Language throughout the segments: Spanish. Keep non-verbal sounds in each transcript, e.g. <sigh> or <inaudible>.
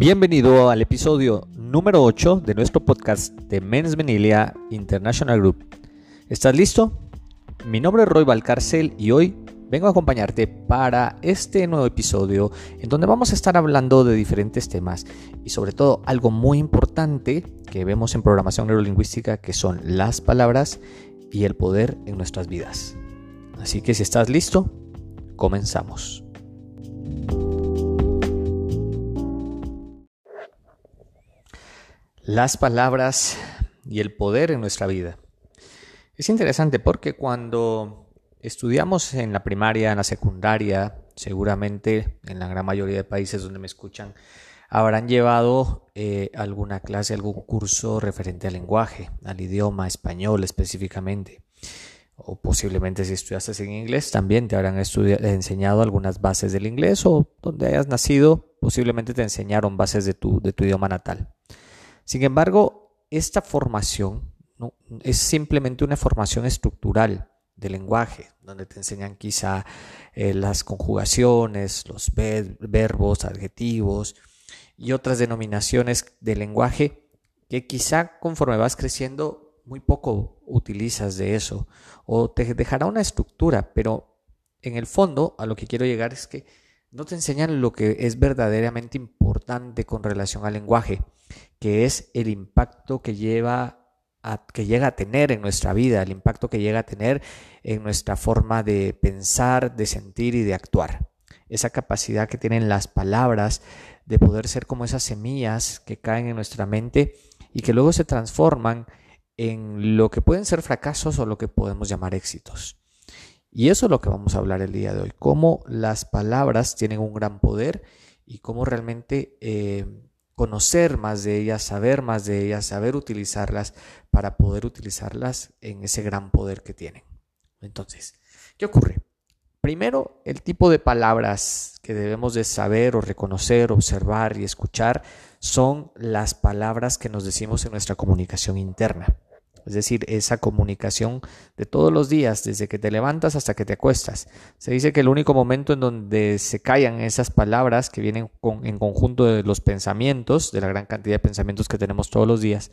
Bienvenido al episodio número 8 de nuestro podcast de Men's Menilia International Group. ¿Estás listo? Mi nombre es Roy Valcárcel y hoy vengo a acompañarte para este nuevo episodio en donde vamos a estar hablando de diferentes temas y sobre todo algo muy importante que vemos en programación neurolingüística que son las palabras y el poder en nuestras vidas. Así que si estás listo, comenzamos. Las palabras y el poder en nuestra vida. Es interesante porque cuando estudiamos en la primaria, en la secundaria, seguramente en la gran mayoría de países donde me escuchan, habrán llevado eh, alguna clase, algún curso referente al lenguaje, al idioma español específicamente. O posiblemente si estudiaste en inglés, también te habrán enseñado algunas bases del inglés o donde hayas nacido, posiblemente te enseñaron bases de tu, de tu idioma natal. Sin embargo, esta formación es simplemente una formación estructural de lenguaje, donde te enseñan quizá eh, las conjugaciones, los verbos, adjetivos y otras denominaciones de lenguaje que quizá conforme vas creciendo muy poco utilizas de eso o te dejará una estructura, pero en el fondo a lo que quiero llegar es que no te enseñan lo que es verdaderamente importante con relación al lenguaje que es el impacto que lleva a, que llega a tener en nuestra vida, el impacto que llega a tener en nuestra forma de pensar, de sentir y de actuar. Esa capacidad que tienen las palabras de poder ser como esas semillas que caen en nuestra mente y que luego se transforman en lo que pueden ser fracasos o lo que podemos llamar éxitos. Y eso es lo que vamos a hablar el día de hoy, cómo las palabras tienen un gran poder y cómo realmente eh, conocer más de ellas, saber más de ellas, saber utilizarlas para poder utilizarlas en ese gran poder que tienen. Entonces, ¿qué ocurre? Primero, el tipo de palabras que debemos de saber o reconocer, observar y escuchar son las palabras que nos decimos en nuestra comunicación interna. Es decir, esa comunicación de todos los días, desde que te levantas hasta que te acuestas. Se dice que el único momento en donde se callan esas palabras que vienen en conjunto de los pensamientos, de la gran cantidad de pensamientos que tenemos todos los días,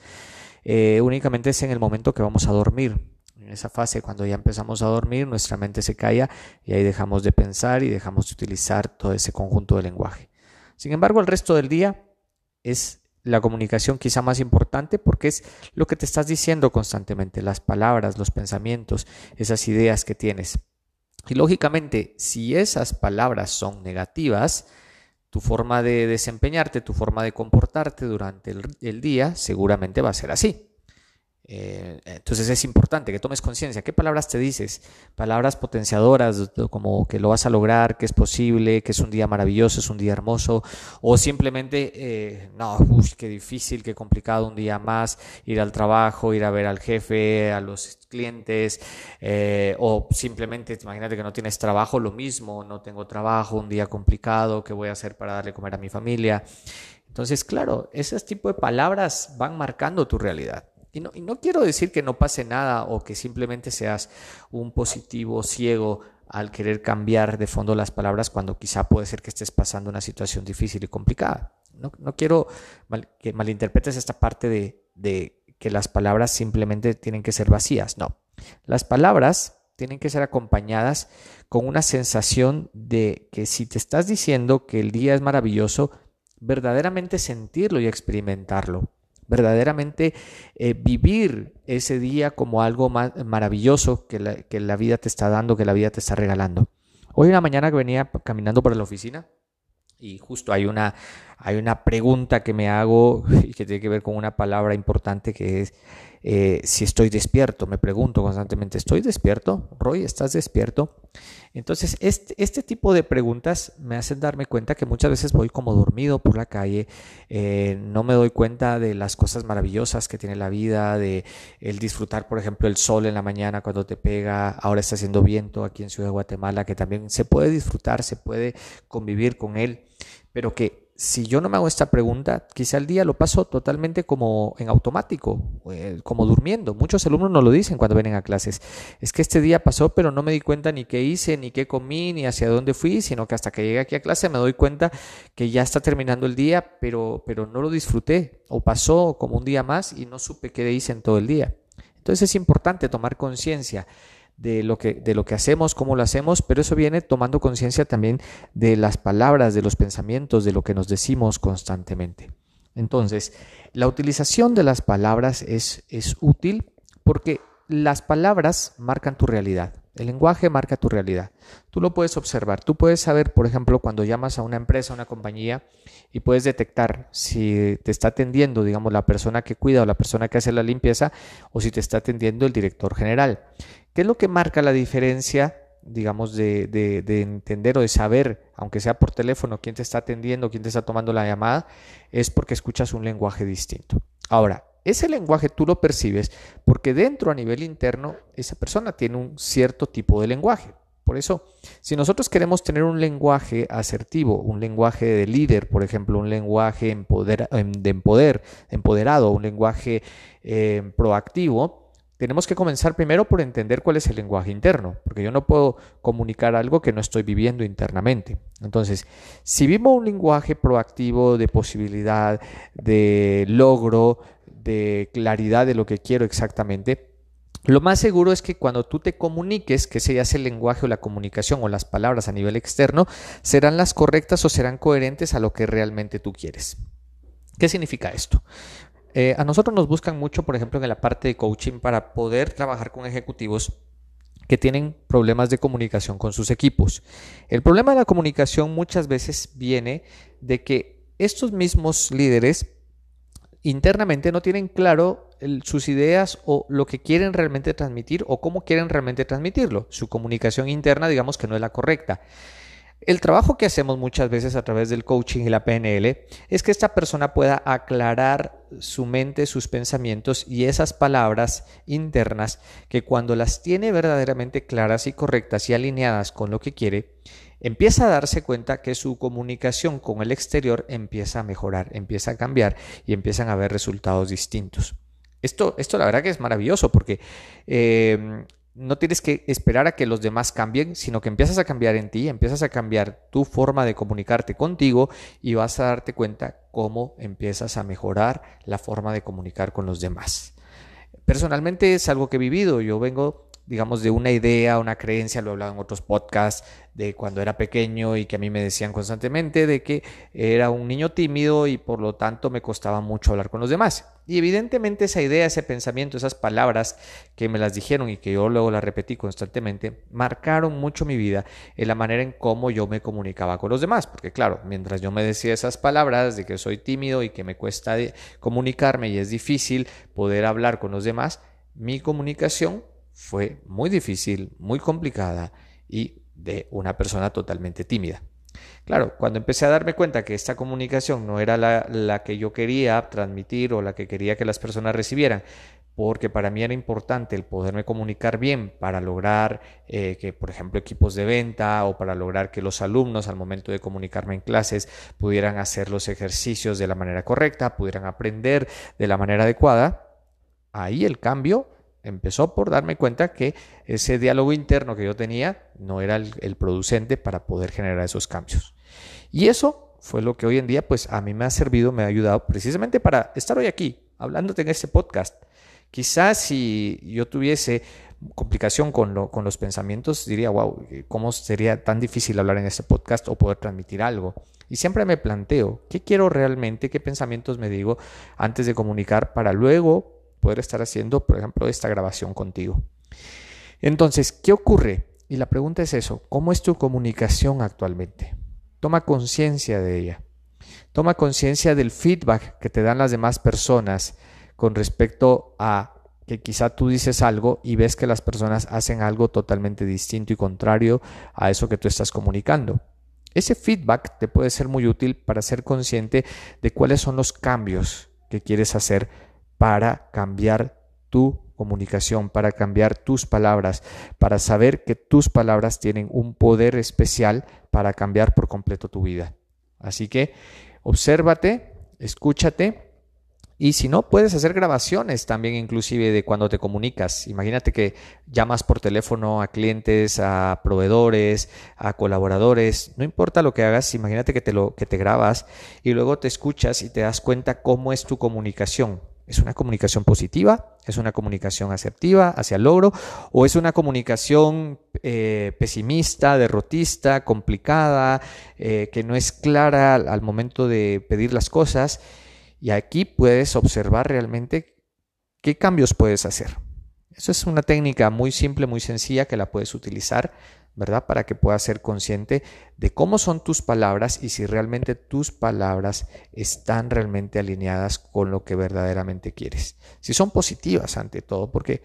eh, únicamente es en el momento que vamos a dormir. En esa fase, cuando ya empezamos a dormir, nuestra mente se calla y ahí dejamos de pensar y dejamos de utilizar todo ese conjunto de lenguaje. Sin embargo, el resto del día es la comunicación quizá más importante porque es lo que te estás diciendo constantemente, las palabras, los pensamientos, esas ideas que tienes. Y lógicamente, si esas palabras son negativas, tu forma de desempeñarte, tu forma de comportarte durante el, día seguramente va a ser así. Eh, entonces es importante que tomes conciencia. ¿Qué palabras te dices? Palabras potenciadoras como que lo vas a lograr, que es posible, que es un día maravilloso, es un día hermoso. O simplemente, eh, no, uy, qué difícil, qué complicado un día más ir al trabajo, ir a ver al jefe, a los clientes. Eh, o simplemente, imagínate que no tienes trabajo, lo mismo, no tengo trabajo, un día complicado, ¿qué voy a hacer para darle comer a mi familia? Entonces, claro, ese tipo de palabras van marcando tu realidad. Y no, quiero decir que no pase nada o que simplemente seas un positivo ciego al querer cambiar de fondo las palabras cuando quizá puede ser que estés pasando una situación difícil y complicada. No, quiero que malinterpretes esta parte de, de que las palabras simplemente tienen que ser vacías. No, las palabras tienen que ser acompañadas con una sensación de que si te estás diciendo que el día es maravilloso, verdaderamente sentirlo y experimentarlo verdaderamente eh, vivir ese día como algo maravilloso que la, que la vida te está dando, que la vida te está regalando. Hoy una mañana que venía caminando por la oficina y justo hay una, hay una pregunta que me hago <laughs> y que tiene que ver con una palabra importante que es eh, si estoy despierto. Me pregunto constantemente, ¿estoy despierto? Roy, ¿estás despierto? Entonces, este, este tipo de preguntas me hacen darme cuenta que muchas veces voy como dormido por la calle, eh, no me doy cuenta de las cosas maravillosas que tiene la vida, de el disfrutar, por ejemplo, el sol en la mañana cuando te pega, ahora está haciendo viento aquí en Ciudad de Guatemala, que también se puede disfrutar, se puede convivir con él, pero que si yo no me hago esta pregunta, quizá el día lo paso totalmente como en automático, eh, como durmiendo. Muchos alumnos no lo dicen cuando vienen a clases. Es que este día pasó, pero no me di cuenta ni qué hice, ni qué comí, ni hacia dónde fui, sino que hasta que llegué aquí a clase me doy cuenta que ya está terminando el día, pero, pero no lo disfruté. O pasó como un día más y no supe qué hice en todo el día. Entonces es importante tomar conciencia de lo que, de lo que hacemos, cómo lo hacemos, pero eso viene tomando conciencia también de las palabras, de los pensamientos, de lo que nos decimos constantemente. Entonces, la utilización de las palabras es, es útil porque las palabras marcan tu realidad. El lenguaje marca tu realidad. Tú lo puedes observar. Tú puedes saber, por ejemplo, cuando llamas a una empresa, a una compañía, y puedes detectar si te está atendiendo, digamos, la persona que cuida o la persona que hace la limpieza, o si te está atendiendo el director general. ¿Qué es lo que marca la diferencia, digamos, de, de, entender o de saber, aunque sea por teléfono, quién te está atendiendo, quién te está tomando la llamada? Es porque escuchas un lenguaje distinto. Ahora, ese lenguaje tú lo percibes porque dentro a nivel interno esa persona tiene un cierto tipo de lenguaje. Por eso, si nosotros queremos tener un lenguaje asertivo, un lenguaje de líder, por ejemplo, un lenguaje de empoder, empoderado, un lenguaje eh, proactivo, tenemos que comenzar primero por entender cuál es el lenguaje interno, porque yo no puedo comunicar algo que no estoy viviendo internamente. Entonces, si vivo un lenguaje proactivo de posibilidad, de logro, de claridad de lo que quiero exactamente, lo más seguro es que cuando tú te comuniques, que sea el lenguaje o la comunicación o las palabras a nivel externo, serán las correctas o serán coherentes a lo que realmente tú quieres. ¿Qué significa esto? Eh, a nosotros nos buscan mucho, por ejemplo, en la parte de coaching para poder trabajar con ejecutivos que tienen problemas de comunicación con sus equipos. El problema de la comunicación muchas veces viene de que estos mismos líderes internamente no tienen claro sus ideas o lo que quieren realmente transmitir o cómo quieren realmente transmitirlo. Su comunicación interna, digamos que no es la correcta. El trabajo que hacemos muchas veces a través del coaching y la PNL es que esta persona pueda aclarar su mente, sus pensamientos y esas palabras internas que cuando las tiene verdaderamente claras y correctas y alineadas con lo que quiere, empieza a darse cuenta que su comunicación con el exterior empieza a mejorar, empieza a cambiar y empiezan a haber resultados distintos. Esto, esto la verdad que es maravilloso porque eh, no tienes que esperar a que los demás cambien, sino que empiezas a cambiar en ti, empiezas a cambiar tu forma de comunicarte contigo y vas a darte cuenta cómo empiezas a mejorar la forma de comunicar con los demás. Personalmente es algo que he vivido, yo vengo digamos, de una idea, una creencia, lo he hablado en otros podcasts, de cuando era pequeño y que a mí me decían constantemente de que era un niño tímido y por lo tanto me costaba mucho hablar con los demás. Y evidentemente esa idea, ese pensamiento, esas palabras que me las dijeron y que yo luego las repetí constantemente, marcaron mucho mi vida en la manera en cómo yo me comunicaba con los demás. Porque claro, mientras yo me decía esas palabras de que soy tímido y que me cuesta comunicarme y es difícil poder hablar con los demás, mi comunicación fue muy difícil, muy complicada y de una persona totalmente tímida. Claro, cuando empecé a darme cuenta que esta comunicación no era la, que yo quería transmitir o la que quería que las personas recibieran, porque para mí era importante el poderme comunicar bien para lograr eh, que, por ejemplo, equipos de venta o para lograr que los alumnos al momento de comunicarme en clases pudieran hacer los ejercicios de la manera correcta, pudieran aprender de la manera adecuada, ahí el cambio empezó por darme cuenta que ese diálogo interno que yo tenía no era el, producente para poder generar esos cambios. Y eso fue lo que hoy en día pues a mí me ha servido, me ha ayudado precisamente para estar hoy aquí, hablándote en este podcast. Quizás si yo tuviese complicación con, con los pensamientos, diría, wow, ¿cómo sería tan difícil hablar en este podcast o poder transmitir algo? Y siempre me planteo, ¿qué quiero realmente? ¿Qué pensamientos me digo antes de comunicar para luego poder estar haciendo, por ejemplo, esta grabación contigo. Entonces, ¿qué ocurre? Y la pregunta es eso, ¿cómo es tu comunicación actualmente? Toma conciencia de ella. Toma conciencia del feedback que te dan las demás personas con respecto a que quizá tú dices algo y ves que las personas hacen algo totalmente distinto y contrario a eso que tú estás comunicando. Ese feedback te puede ser muy útil para ser consciente de cuáles son los cambios que quieres hacer para cambiar tu comunicación, para cambiar tus palabras, para saber que tus palabras tienen un poder especial para cambiar por completo tu vida. Así que Obsérvate, escúchate y si no, puedes hacer grabaciones también inclusive de cuando te comunicas. Imagínate que llamas por teléfono a clientes, a proveedores, a colaboradores, no importa lo que hagas, imagínate que te lo que te grabas y luego te escuchas y te das cuenta cómo es tu comunicación. ¿Es una comunicación positiva? ¿Es una comunicación asertiva hacia el logro? ¿O es una comunicación eh, pesimista, derrotista, complicada, eh, que no es clara al momento de pedir las cosas? Y aquí puedes observar realmente qué cambios puedes hacer. Eso es una técnica muy simple, muy sencilla que la puedes utilizar ¿verdad? Para que puedas ser consciente de cómo son tus palabras y si realmente tus palabras están realmente alineadas con lo que verdaderamente quieres. Si son positivas ante todo, porque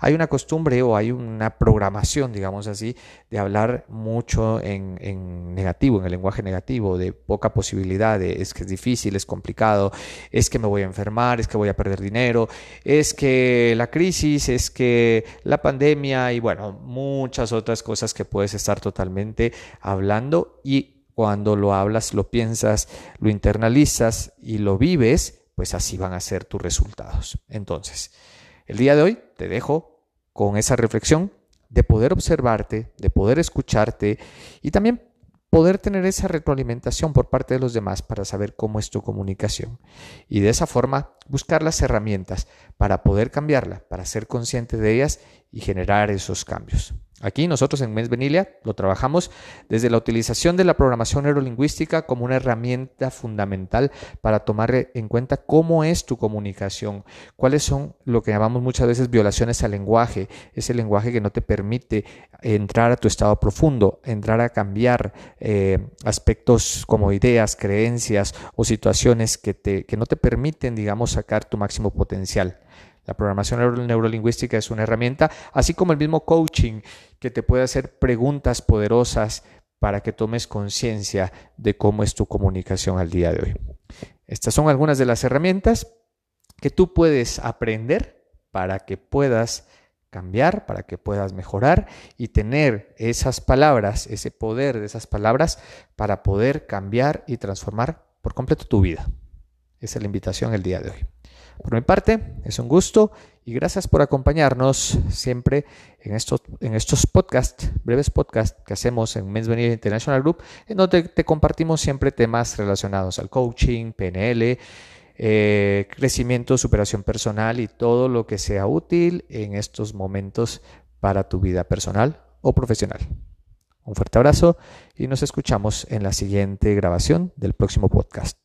hay una costumbre o hay una programación, digamos así, de hablar mucho en, en negativo, en el lenguaje negativo, de poca posibilidad, de es que es difícil, es complicado, es que me voy a enfermar, es que voy a perder dinero, es que la crisis, es que la pandemia y bueno, muchas otras cosas que puedes estar totalmente hablando y cuando lo hablas, lo piensas, lo internalizas y lo vives, pues así van a ser tus resultados. Entonces, el día de hoy te dejo con esa reflexión de poder observarte, de poder escucharte y también poder tener esa retroalimentación por parte de los demás para saber cómo es tu comunicación y de esa forma buscar las herramientas para poder cambiarla, para ser consciente de ellas y generar esos cambios. Aquí nosotros en Mens Venilia lo trabajamos desde la utilización de la programación neurolingüística como una herramienta fundamental para tomar en cuenta cómo es tu comunicación, cuáles son lo que llamamos muchas veces violaciones al lenguaje, ese lenguaje que no te permite entrar a tu estado profundo, entrar a cambiar eh, aspectos como ideas, creencias o situaciones que, te, que no te permiten, digamos, sacar tu máximo potencial. La programación neurolingüística es una herramienta, así como el mismo coaching que te puede hacer preguntas poderosas para que tomes conciencia de cómo es tu comunicación al día de hoy. Estas son algunas de las herramientas que tú puedes aprender para que puedas cambiar, para que puedas mejorar y tener esas palabras, ese poder de esas palabras para poder cambiar y transformar por completo tu vida. Esa es la invitación el día de hoy. Por mi parte, es un gusto y gracias por acompañarnos siempre en estos, en estos podcasts, breves podcasts que hacemos en Men's Venir International Group, en donde te compartimos siempre temas relacionados al coaching, PNL, eh, crecimiento, superación personal y todo lo que sea útil en estos momentos para tu vida personal o profesional. Un fuerte abrazo y nos escuchamos en la siguiente grabación del próximo podcast.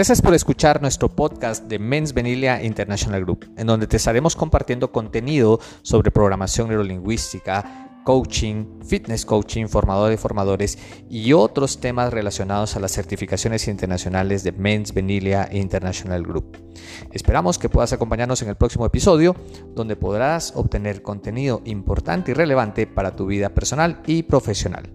Gracias por escuchar nuestro podcast de Men's Venilia International Group, en donde te estaremos compartiendo contenido sobre programación neurolingüística, coaching, fitness coaching, formador de formadores y otros temas relacionados a las certificaciones internacionales de Men's Venilia International Group. Esperamos que puedas acompañarnos en el próximo episodio, donde podrás obtener contenido importante y relevante para tu vida personal y profesional.